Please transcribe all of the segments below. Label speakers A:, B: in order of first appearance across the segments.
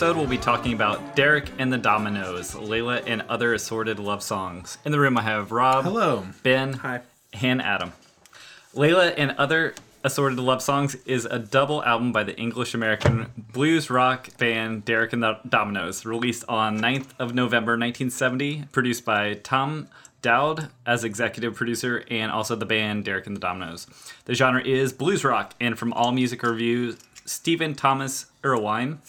A: Episode, we'll be talking about Derek and the Dominos, Layla and other assorted love songs. In the room, I have Rob,
B: Hello.
A: Ben,
B: Hi.
A: and Adam. Layla and Other Assorted Love Songs is a double album by the English American blues rock band Derek and the Dominos, released on 9th of November 1970, produced by Tom Dowd as executive producer and also the band Derek and the Dominos. The genre is blues rock, and from All Music Review, Stephen Thomas Erlewine.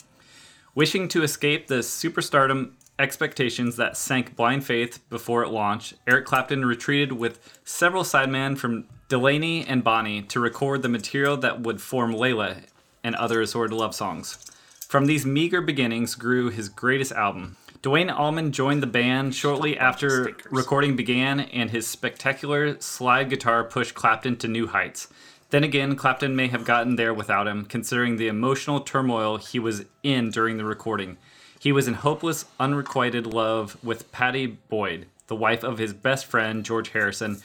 A: Wishing to escape the superstardom expectations that sank Blind Faith before it launched, Eric Clapton retreated with several sidemen from Delaney and Bonnie to record the material that would form Layla and other assorted love songs. From these meager beginnings grew his greatest album. Duane Allman joined the band shortly after recording began, and his spectacular slide guitar pushed Clapton to new heights. Then again, Clapton may have gotten there without him, considering the emotional turmoil he was in during the recording. He was in hopeless, unrequited love with Pattie Boyd, the wife of his best friend, George Harrison,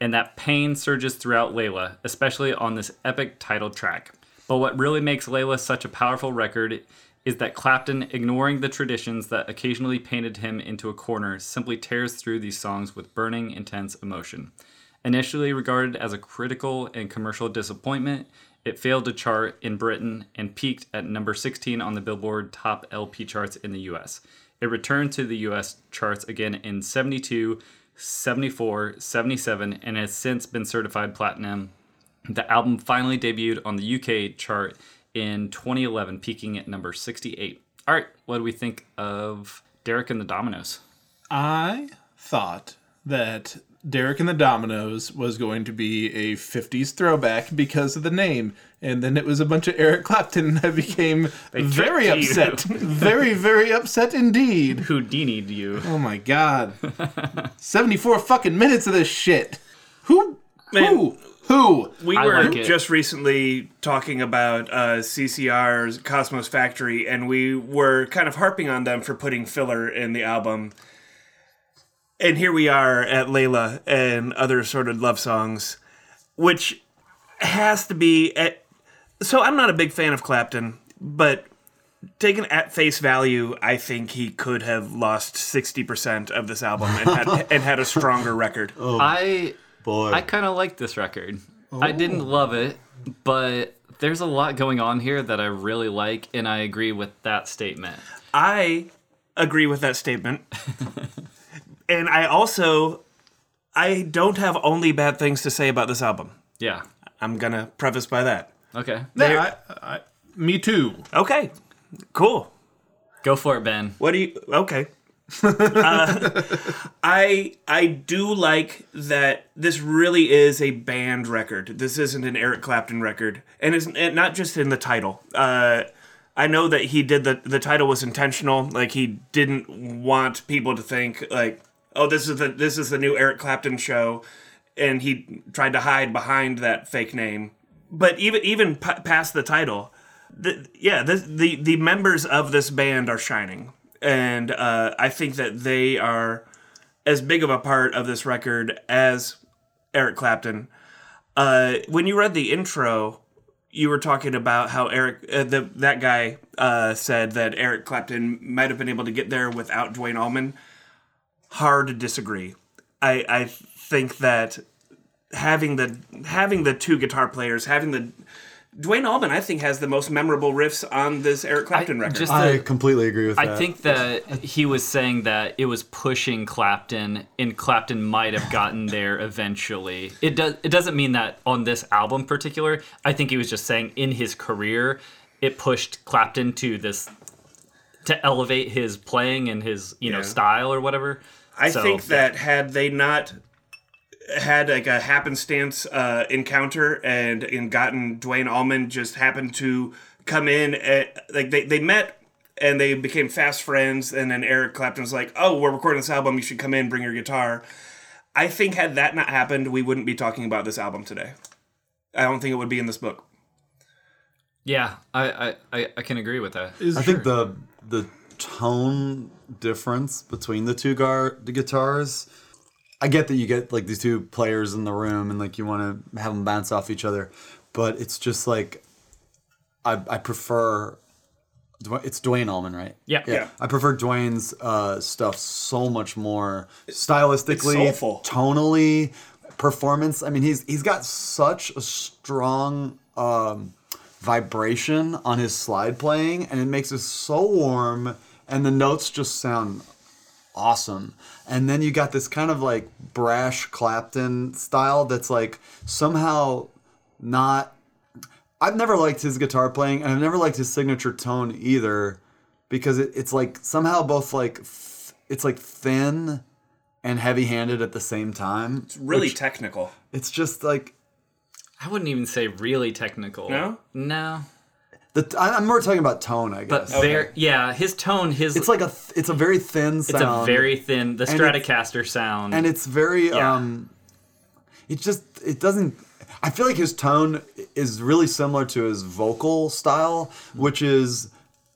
A: and that pain surges throughout Layla, especially on this epic title track. But what really makes Layla such a powerful record is that Clapton, ignoring the traditions that occasionally painted him into a corner, simply tears through these songs with burning, intense emotion. Initially regarded as a critical and commercial disappointment, it failed to chart in Britain and peaked at number 16 on the Billboard top LP charts in the US. It returned to the US charts again in 72, 74, 77, and has since been certified platinum. The album finally debuted on the UK chart in 2011, peaking at number 68. All right, what do we think of Derek and the Dominos?
B: I thought that Derek and the Dominos was going to be a 50s throwback because of the name. And then it was a bunch of Eric Clapton, and I became very
A: you.
B: upset. very, very upset indeed.
A: Houdini'd you.
B: Oh my god. 74 fucking minutes of this shit. Who?
C: Man.
B: Who? Who?
C: We
A: I
C: were
A: like
C: just recently talking about uh, CCR's Cosmo's Factory, and we were kind of harping on them for putting filler in the album. And here we are at Layla and other assorted love songs, which has to be at. So I'm not a big fan of Clapton, but taken at face value, I think he could have lost 60% of this album and had, and had a stronger record.
A: Oh, I
D: Boy.
A: I kind of like this record. I didn't oh. love it, but there's a lot going on here that I really like, and I agree with that statement.
C: I agree with that statement. and I also I don't have only bad things to say about this album.
A: Yeah.
C: I'm going to preface by that.
A: Okay.
B: Yeah, I, I, me too.
C: Okay. Cool.
A: Go for it, Ben.
C: What do you Okay. uh, I I do like that this really is a band record. This isn't an Eric Clapton record, and it's and not just in the title. Uh, I know that he did the the title was intentional. Like he didn't want people to think like, oh, this is the this is the new Eric Clapton show, and he tried to hide behind that fake name. But even even p- past the title, the, yeah, the, the the members of this band are shining, and uh, I think that they are as big of a part of this record as Eric Clapton. Uh, when you read the intro, you were talking about how Eric, uh, the that guy, uh, said that Eric Clapton might have been able to get there without Duane Allman. Hard to disagree. I I think that having the having the two guitar players, having the Duane Allman, I think, has the most memorable riffs on this Eric Clapton record.
A: just
D: I completely agree with that.
A: I think that he was saying that it was pushing Clapton, and Clapton might have gotten there eventually. It does. It doesn't mean that on this album particular. I think he was just saying in his career, it pushed Clapton to this to elevate his playing and his you know
C: Yeah.
A: style or whatever.
C: I
A: So,
C: think that had they not had like a happenstance uh, encounter and and gotten Duane Allman just happened to come in at, like they, they met and they became fast friends and then Eric Clapton was like oh we're recording this album. You should come in bring your guitar. I think had that not happened we wouldn't be talking about this album today. I don't think it would be in this book.
A: Yeah, I I, I, I can agree with that.
B: Is
D: I think the the tone difference between the two gar the guitars. I get that you get like these two players in the room and like you want to have them bounce off each other, but it's just like I I prefer. It's Duane Allman, right?
A: Yeah.
C: Yeah.
D: I prefer Duane's uh, stuff so much more stylistically,
C: It's
D: tonally, performance. I mean, he's he's got such a strong um, vibration on his slide playing, and it makes it so warm, and the notes just sound awesome. And then you got this kind of like brash Clapton style that's like somehow not. I've never liked his guitar playing, and I've never liked his signature tone either, because it, it's like somehow both like th- it's like thin and heavy-handed at the same time. It's
C: really technical
D: it's just like
A: I wouldn't even say really technical.
C: No?
A: no.
D: the. I- I'm more talking about tone, I guess.
A: But
D: guess.
A: very yeah, his tone, his
D: It's like a. th- It's a very thin sound.
A: it's a very thin the
D: it's-
A: Stratocaster sound.
D: and it's very
A: Yeah.
D: um it just it doesn't i feel like his tone is really similar to his vocal style which is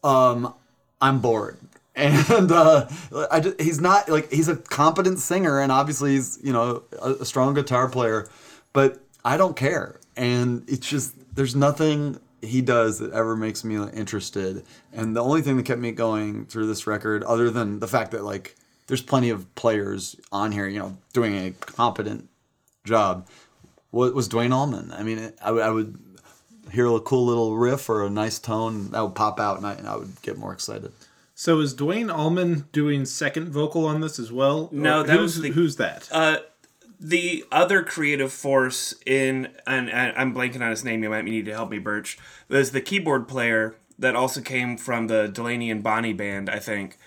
D: um i'm bored and uh I just, he's not like he's a competent singer and obviously he's you know a, a strong guitar player but i don't care and it's just there's nothing he does that ever makes me interested and the only thing that kept me going through this record other than the fact that like there's plenty of players on here you know doing a competent job was, was duane allman i mean I, would- I would hear a cool little riff or a nice tone that would pop out and I, and I would get more excited
B: So is Duane Allman doing second vocal on this as well?
C: No,
B: Or
C: that
B: who's,
C: was the-
B: who's that?
C: Uh, the other creative force in and, and I'm blanking on his name. You might need to help me, Birch. There's the keyboard player that also came from the Delaney and Bonnie band, I think,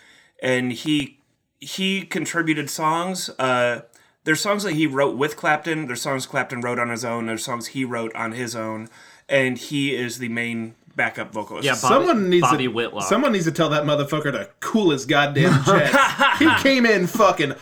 C: and he he contributed songs. Uh, there's songs that he wrote with Clapton. There's songs Clapton wrote on his own. There's songs he wrote on his own, and he is the main backup vocalist.
A: Yeah, Bobby-
B: someone needs
A: Bobby
B: to,
A: Whitlock.
B: Someone needs to tell that motherfucker to cool his goddamn jets. he came in fucking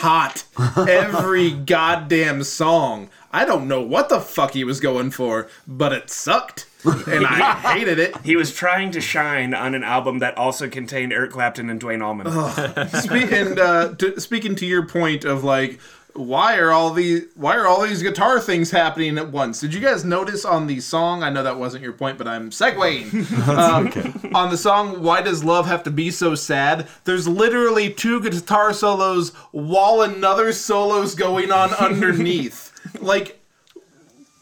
B: hot every goddamn song. I don't know what the fuck he was going for, but it sucked, and I hated it.
C: He was trying to shine on an album that also contained Eric Clapton and Duane Allman.
B: And uh, to, speaking to your point of like, why are all these why are all these guitar things happening at once? Did you guys notice on the song? I know that wasn't your point, but I'm segueing. um, On the song "Why Does Love Have to Be So Sad?" There's literally two guitar solos while another solo's going on underneath. like,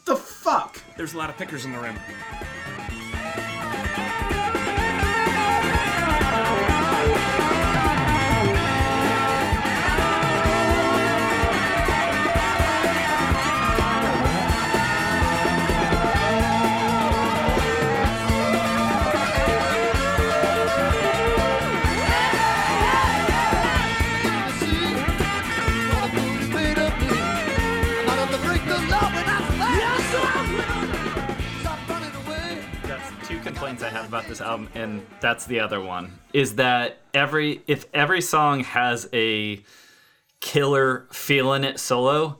B: the fuck.
C: There's a lot of pickers in the room.
A: Complaints I have about this album, and that's the other one. Is that every if every song has a killer feeling it solo,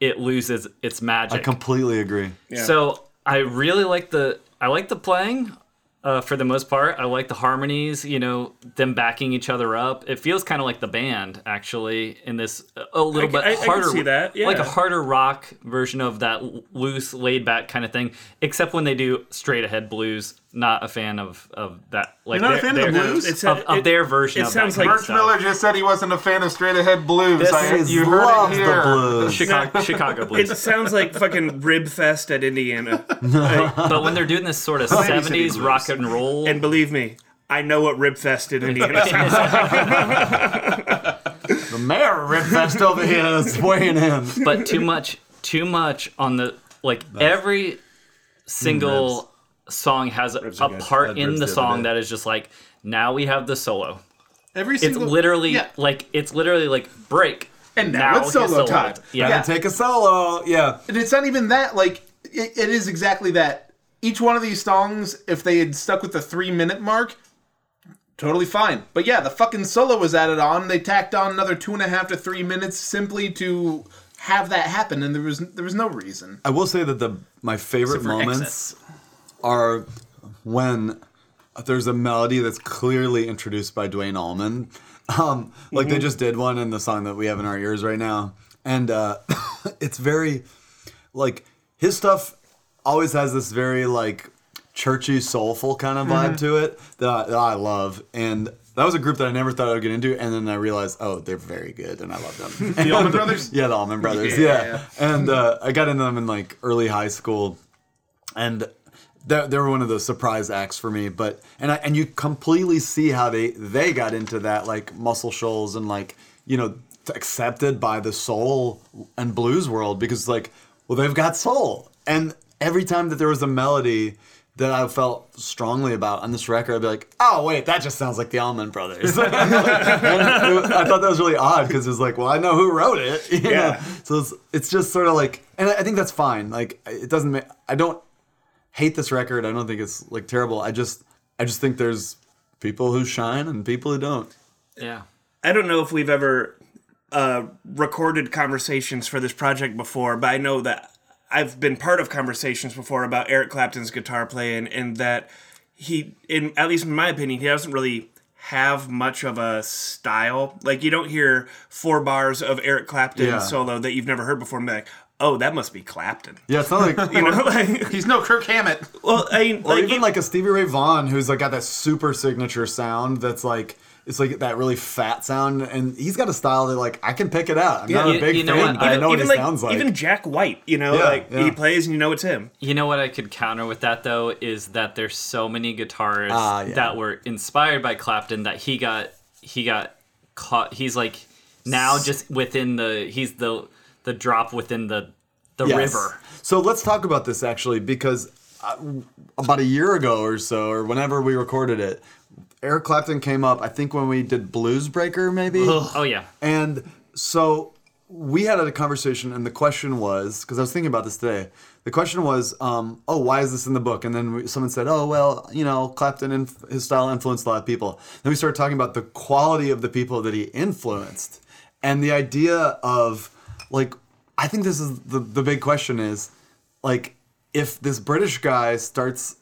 A: it loses its magic.
D: i completely agree
A: So I really like the I like the playing. Uh, for the most part, I like the harmonies. You know, them backing each other up. It feels kind of like the band, actually, in this a little
C: I-
A: bit
C: I- I can
A: harder,
C: see that,
A: like a harder rock version of that loose, laid back kind of thing. Except when they do straight ahead blues, not a fan of of that. Like
B: You're not a
A: their-
B: fan of the blues?
C: It's
A: of,
C: a-
A: of
C: it-
A: their version.
C: it
A: of
C: sounds
A: that
C: like
A: kind of
B: Birch
A: stuff.
B: Miller just said he wasn't a fan of straight ahead blues.
A: This
B: I,
A: is
B: you heard
D: loves
B: it
D: the blues.
A: Chicago, Chicago
C: It sounds like fucking Rib Fest at Indiana.
A: but when they're doing this sort of '70s rock and roll,
C: and believe me, I know what Rib Fest in Indiana sounds like.
D: The mayor of Ribfest over here is weighing in.
A: but too much too much on the like every single song has a, a
D: good.
A: part in the
D: the
A: song that is just like now we have the solo
B: Every
A: it's literally
B: yeah.
A: like it's literally like break
B: And now it's
A: his
B: solo time.
A: yeah,
B: Yeah.
D: Take a solo. Yeah.
B: And it's not even that. Like it, it is exactly that. Each one of these songs, if they had stuck with the three minute mark, totally fine. But yeah, the fucking solo was added on. They tacked on another two and a half to three minutes simply to have that happen, and there was there was no reason.
D: I will say that the my favorite
B: Except for
D: moments are when there's a melody that's clearly introduced by Duane Allman. Um, like they just did one in the song that we have in our ears right now, and uh, it's very like his stuff always has this very like churchy, soulful kind of vibe to it that I, that I love, and. That was a group that I never thought I would get into, and then I realized, oh, they're very good, and I love them.
B: The Allman Brothers.
D: Yeah, the Allman Brothers.
B: Yeah.
D: Yeah, and uh, I got into them in like early high school, and they, they were one of the surprise acts for me. But and I, and you completely see how they they got into that like Muscle Shoals and like you know accepted by the soul and blues world because like well they've got soul, and every time that there was a melody. That I felt strongly about on this record, I'd be like, "Oh wait, that just sounds like the Allman Brothers." It- I thought that was really odd because it's like, well, I know who wrote it. you know?
C: Yeah.
D: So it's, it's just sort of like, and I think that's fine. Like, it doesn't. ma- I don't hate this record. I don't think it's like terrible. I just, I just think there's people who shine and people who don't.
A: yeah.
C: I don't know if we've ever uh, recorded conversations for this project before, but I know that I've been part of conversations before about Eric Clapton's guitar playing, and that he, in at least in my opinion, he doesn't really have much of a style. Like you don't hear four bars of Eric Clapton
D: Yeah.
C: solo that you've never heard before, and be like, "Oh, that must be Clapton."
D: Yeah, it's not like,
C: You know, like,
B: He's no Kirk Hammett.
C: well, I mean,
D: or
C: like,
D: even
C: it-
D: like a Stevie Ray Vaughan who's like got that super signature sound that's like. It's like that really fat sound, and he's got a style that like I can pick it out. I'm not
A: you-
D: a big
A: you know
D: fan,
A: what?
D: but I
A: Even-
D: know what he
C: like
D: sounds like.
C: even Jack White, you know,
D: Yeah,
C: like
D: yeah.
C: he plays and you know it's him.
A: You know what I could counter with that though is that there's so many guitarists
D: ah, yeah.
A: that were inspired by Clapton that he got he got caught. He's like now just within the he's the the drop within the the
D: Yes.
A: river.
D: So let's talk about this actually because uh, about a year ago or so, or whenever we recorded it, Eric Clapton came up. I think when we did Blues Breaker, maybe.
A: Oh yeah.
D: And so we had a conversation, and the question was because I was thinking about this today. The question was, um, "Oh, why is this in the book?" And then we, someone said, "Oh, well, you know, Clapton and his style influenced a lot of people." Then we started talking about the quality of the people that he influenced, and the idea of like, I think this is the the big question is, like, if this British guy starts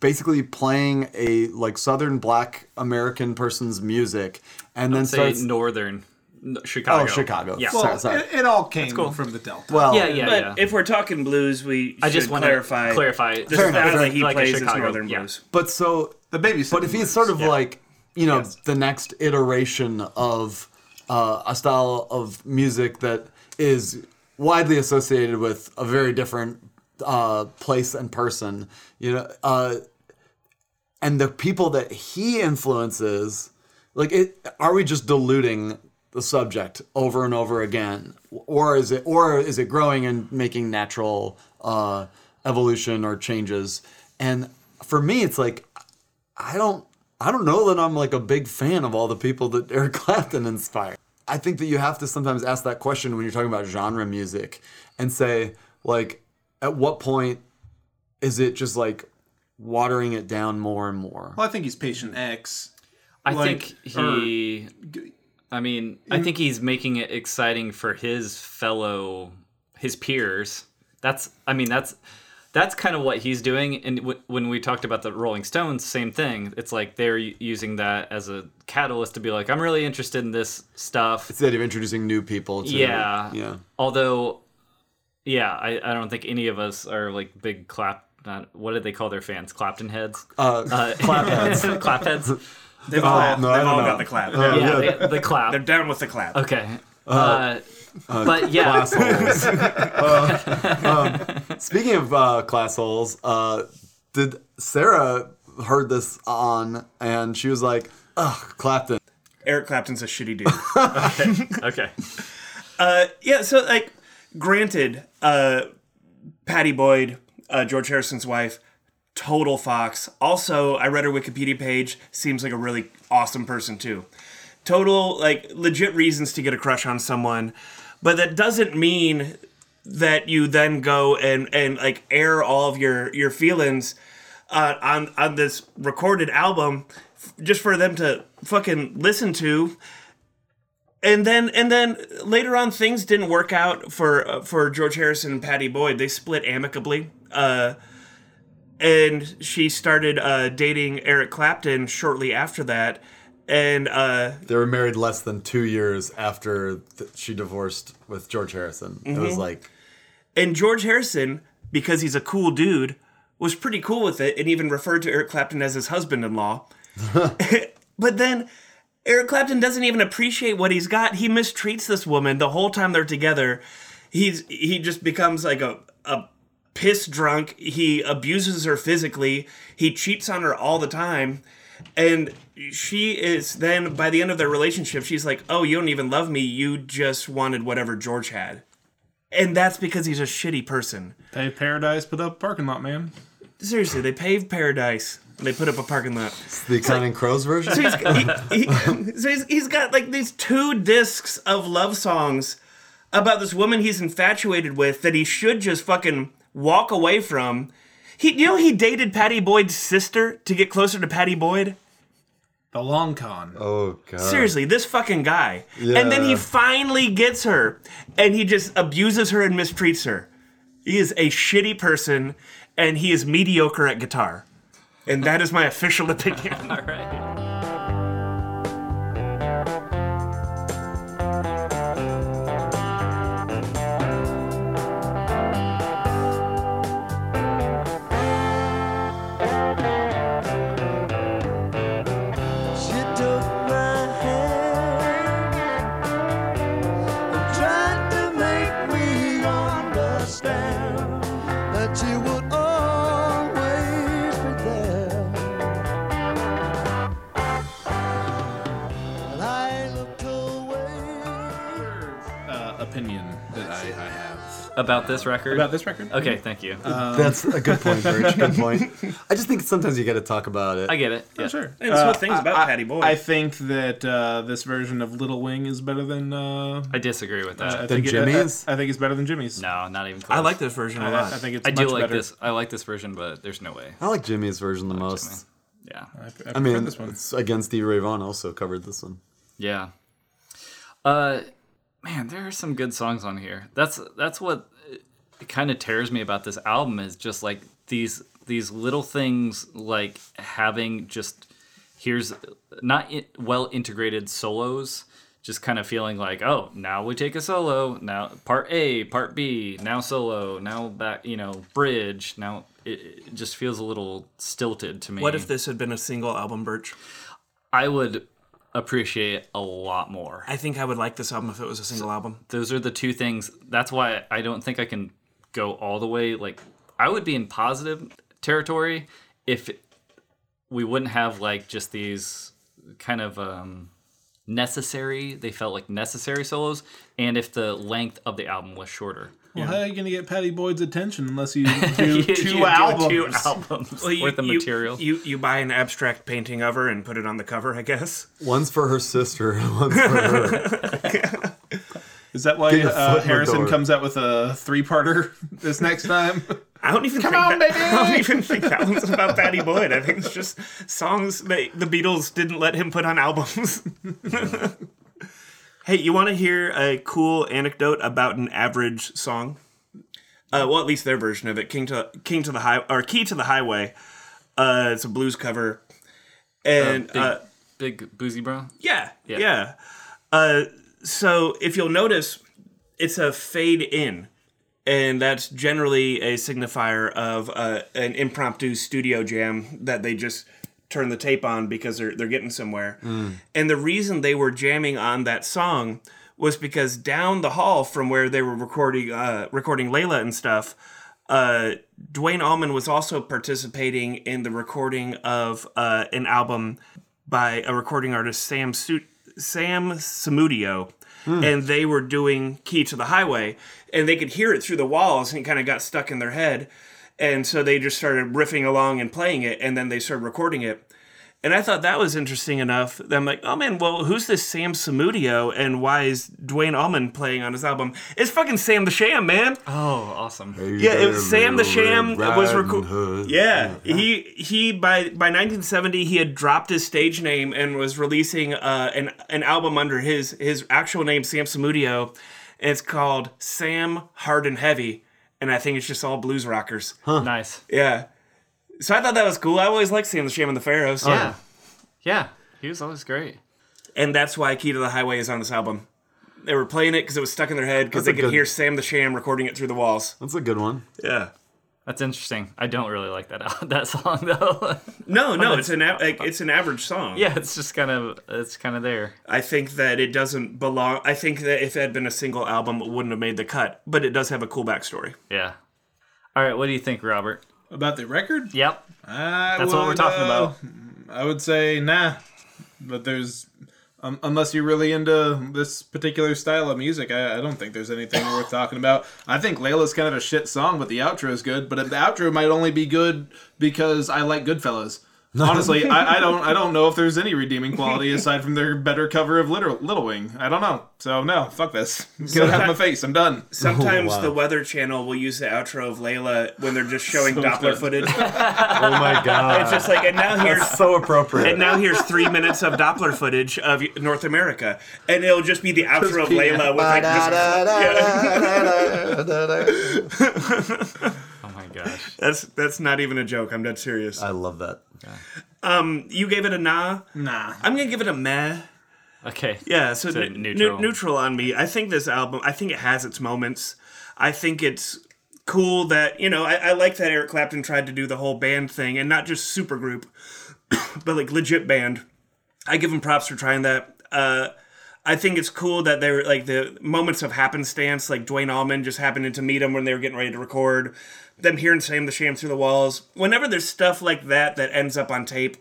D: basically playing a like Southern Black American person's music, and then
A: Say
D: starts
A: northern Chicago.
D: Oh, Chicago.
A: Yeah.
B: Well,
D: sorry.
B: it, it all came
A: cool.
B: from the Delta.
D: well,
A: yeah, yeah,
C: But
A: yeah.
C: if we're talking blues, we
A: I
C: should
A: just want
C: clarify.
A: to clarify.
C: The
D: Fair enough.
C: style that he
A: Like
C: plays is
A: Chicago,
C: northern
A: yeah.
C: blues.
D: But so,
B: the baby.
D: but if he's sort of
A: Yeah.
D: like, you know,
B: Yes.
D: the next iteration of uh, a style of music that is widely associated with a very different uh, place and person, you know, uh, and the people that he influences, like, it, are we just diluting the subject over and over again, or is it, or is it growing and making natural uh, evolution or changes? And for me, it's like I don't I don't know that I'm like a big fan of all the people that Eric Clapton inspired. I think that you have to sometimes ask that question when you're talking about genre music and say like at what point is it just like watering it down more and more?
B: Well, I think he's Patient X.
A: I
B: like,
A: think he. I mean, I think he's making it exciting for his fellow, his peers. That's. I mean, that's. That's kind of what he's doing. And w- when we talked about the Rolling Stones, same thing. It's like they're using that as a catalyst to be like, I'm really interested in this stuff.
D: Instead of introducing new people to
A: Yeah.
D: yeah.
A: Although, yeah, I, I don't think any of us are like big clap not what did they call their fans? Clapton heads.
D: Uh,
A: Uh, clap heads. clap heads.
C: They've all,
D: no,
C: they've all
D: know.
C: got the clap.
A: Yeah,
C: They're,
A: they- the clap.
C: they're down with the clap.
A: Okay. Uh, but yeah,
D: class holes. Uh, um, speaking of uh, class holes, uh, did Sarah heard this on and she was like, "Ugh, Clapton."
C: Eric Clapton's a shitty dude.
A: okay.
C: Uh, yeah, so like, granted, uh, Pattie Boyd, uh, George Harrison's wife, total fox. Also, I read her Wikipedia page. Seems like a really awesome person too. Total like legit reasons to get a crush on someone, but that doesn't mean that you then go and and like air all of your your feelings uh, on on this recorded album just for them to fucking listen to and then and then later on things didn't work out for uh, for George Harrison and Pattie Boyd. They split amicably. Uh, and she started uh, dating Eric Clapton shortly after that. And uh,
D: They were married less than two years after th- she divorced with George Harrison. It was like,
C: and George Harrison, because he's a cool dude, was pretty cool with it and even referred to Eric Clapton as his husband-in-law. but then Eric Clapton doesn't even appreciate what he's got. He mistreats this woman the whole time they're together. He's he just becomes like a a piss drunk. He abuses her physically. He cheats on her all the time. And she is then by the end of their relationship, she's like, "Oh, you don't even love me. You just wanted whatever George had." And that's because he's a shitty person.
B: Hey, Paradise put up a parking lot, man.
C: Seriously, they paved paradise. and They put up a parking lot.
D: the Counting Crows version?
C: So he's, he, he, so he's, he's got like these two discs of love songs about this woman he's infatuated with that he should just fucking walk away from. He, you know, he dated Pattie Boyd's sister to get closer to Pattie Boyd.
B: The long con.
D: Oh, God.
C: Seriously, this fucking guy. Yeah. And then he finally gets her, and he just abuses her and mistreats her. He is a shitty person, and he is mediocre at guitar. And that is my official opinion.
A: All right. About this record.
B: about this record.
A: Okay, thank you.
D: That's a good point, Birch. Good point. I just think sometimes you got to talk about it.
A: I get it. Yeah.
B: Oh, sure.
C: And that's what things about
B: I,
C: Pattie Boyd.
B: I think that uh, this version of Little Wing is better than. Uh,
A: I disagree with
B: I
A: that.
B: think it-
D: Jimi's?
B: I, I think it's better than Jimi's.
A: no, not even close.
C: I like this version a
B: I,
C: lot.
B: I think it's.
A: I do like
B: better.
A: this. I like this version, but there's no way.
D: I like Jimi's version the most.
A: Yeah.
B: I, I,
D: I mean,
B: this one.
D: it's again, Stevie Ray Vaughan also covered this one.
A: Yeah. Uh, man, there are some good songs on here. That's that's what kind of tears me about this album is just like these these little things like having just here's not well integrated solos just kind of feeling like oh now we take a solo now part a part b now solo now back you know bridge now it, it just feels a little stilted to me
C: what if this had been a single album, Birch?
A: i would appreciate a lot more
C: I think I would like this album if it was a single album.
A: those are the two things that's why i don't think i can go all the way like i would be in positive territory if we wouldn't have like just these kind of um necessary they felt like necessary solos and if the length of the album was shorter
B: Well, how are you going to get Pattie Boyd's attention unless you do
A: You-
B: two
A: you do
B: albums?
A: two albums
C: Well, you-
A: worth of
C: you-
A: material
C: You, you buy an abstract painting of her and put it on the cover, I guess.
D: One's for her sister, one's for her.
B: Is that why uh,
D: foot in the
B: Harrison comes out with a three-parter this next time?
C: I don't even think
B: on,
C: that,
B: baby!
C: I don't even think that one's about Pattie Boyd. I think it's just songs that the Beatles didn't let him put on albums. hey, you want to hear a cool anecdote about an average song? Uh, well, at least their version of it, "King to King to the High" or "Key to the Highway." Uh, it's a blues cover, and
A: big,
C: uh,
A: big boozy bro
C: yeah,
A: Yeah.
C: yeah. So if you'll notice, it's a fade in and that's generally a signifier of uh, an impromptu studio jam that they just turn the tape on because they're they're getting somewhere. And the reason they were jamming on that song was because down the hall from where they were recording uh, recording Layla and stuff, uh, Duane Allman was also participating in the recording of uh, an album by a recording artist Sam Su- Sam Samudio, and they were doing "Key to the Highway," and they could hear it through the walls, and it kind of got stuck in their head, and so they just started riffing along and playing it, and then they started recording it. And I thought that was interesting enough that I'm like, oh man, well, who's this Sam Samudio and why is Duane Allman playing on his album? It's fucking Sam the Sham, man.
A: Oh, awesome.
C: Yeah, it was Sam the Sham was recording.
D: Hood.
C: Yeah, he he by by 1970 he had dropped his stage name and was releasing uh, an an album under his his actual name Sam Samudio, and it's called Sam Hard and Heavy, and I think it's just all blues rockers. Huh.
A: Nice.
C: Yeah, so I thought that was cool. I always liked Sam the Sham and the Pharaohs. Oh.
A: Yeah. Yeah. He was always great.
C: and that's why Key to the Highway is on this album. They were playing it because it was stuck in their head because they could
D: good-
C: hear Sam the Sham recording it through the walls.
D: That's a good one.
C: Yeah.
A: That's interesting. I don't really like that al- that song though.
C: No, no, it's an a- like, it's an average song.
A: yeah, it's just kind of it's kind of there.
C: I think that it doesn't belong. I think that if it had been a single album, it wouldn't have made the cut. But it does have a cool backstory.
A: Yeah. All right, what do you think, Robert?
B: About the record?
A: Yep.
B: I
A: That's what we're talking
B: uh,
A: about.
B: I would say nah, but there's um, unless you're really into this particular style of music, I, I don't think there's anything worth talking about. I think Layla's kind of a shit song, but the outro is good. But the outro might only be good because I like Goodfellas. Honestly, I, I don't I don't know if there's any redeeming quality aside from their better cover of Little, Little Wing. I don't know. So no, fuck this. Get it out of my face. I'm done.
C: Sometimes oh,
D: wow.
C: the Weather Channel will use the outro of Layla when they're just showing
B: So
C: Doppler
B: good.
C: footage.
D: Oh my god.
C: It's just like, and now here's
D: so appropriate.
C: and now here's three minutes of Doppler footage of North America, and it'll just be the outro of Layla with like just, yeah.
A: My gosh.
C: That's that's not even a joke. I'm dead serious.
D: I love that.
C: You gave it a nah.
B: Nah.
C: I'm gonna give it a meh.
A: Okay.
C: Yeah, so,
A: So
C: n-
A: neutral.
C: neutral. neutral on me. I think this album. I think it has its moments. I think it's cool that you know. I, I like that Eric Clapton tried to do the whole band thing and not just supergroup, but like legit band. I give him props for trying that. Uh, I think it's cool that they're like the moments of happenstance, like Duane Allman just happening to meet him when they were getting ready to record, them hearing Sam the Sham through the walls. Whenever there's stuff like that that ends up on tape,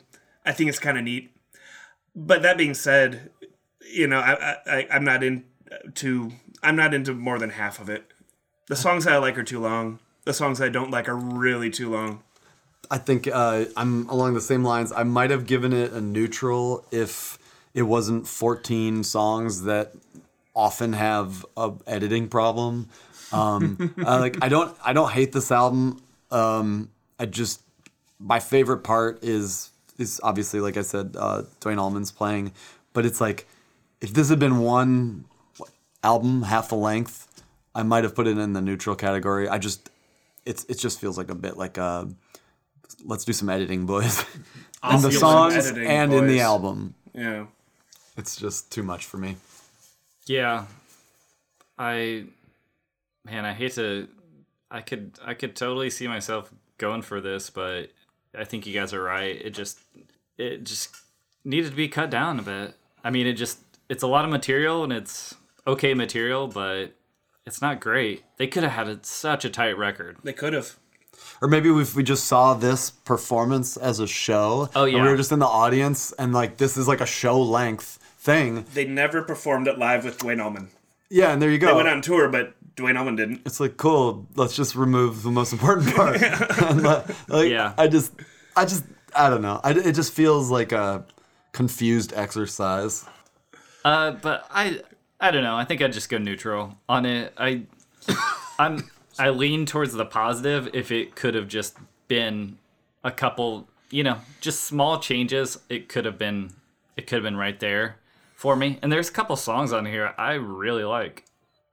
C: I think it's kind of neat. But that being said, you know, I, I I'm not into I'm not into more than half of it. The songs I like are too long. The songs I don't like are really too long.
D: I think uh, I'm along the same lines. I might have given it a neutral if it wasn't 14 songs that often have a editing problem. Um, I, like I don't I don't hate this album. Um, I just my favorite part is is obviously like I said, uh, Duane Allman's playing, but it's like if this had been one album half the length, I might have put it in the neutral category. I just it's it just feels like a bit like a let's do some editing, boys. in the songs and in the album.
C: Yeah.
D: It's just too much for me.
A: Yeah. I man, I hate to I could I could totally see myself going for this, but I think you guys are right. It just it just needed to be cut down a bit. I mean, it just it's a lot of material and it's okay material, but it's not great. They could have had a, such a tight record.
C: They could have.
D: Or maybe if we just saw this performance as a show.
A: Oh,
D: And we were just in the audience and like this is like a show length thing.
C: They never performed it live with Duane Allman.
D: Yeah, and there you go.
C: They went on tour, but Duane Allman didn't.
D: it's like cool. Let's just remove the most important part. And, like, like,
A: Yeah.
D: I just, I just, I don't know. I, it just feels like a confused exercise.
A: Uh, but I I don't know. I think I'd just go neutral on it. I I'm I lean towards the positive if it could have just been a couple, you know, just small changes. It could have been it could have been right there for me. And there's a couple songs on here I really like.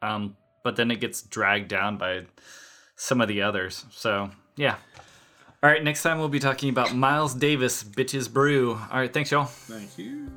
A: Um, but then it gets dragged down by some of the others. So, yeah. All right, next time we'll be talking about Miles Davis, Bitches Brew. All right, thanks y'all.
B: Thank you.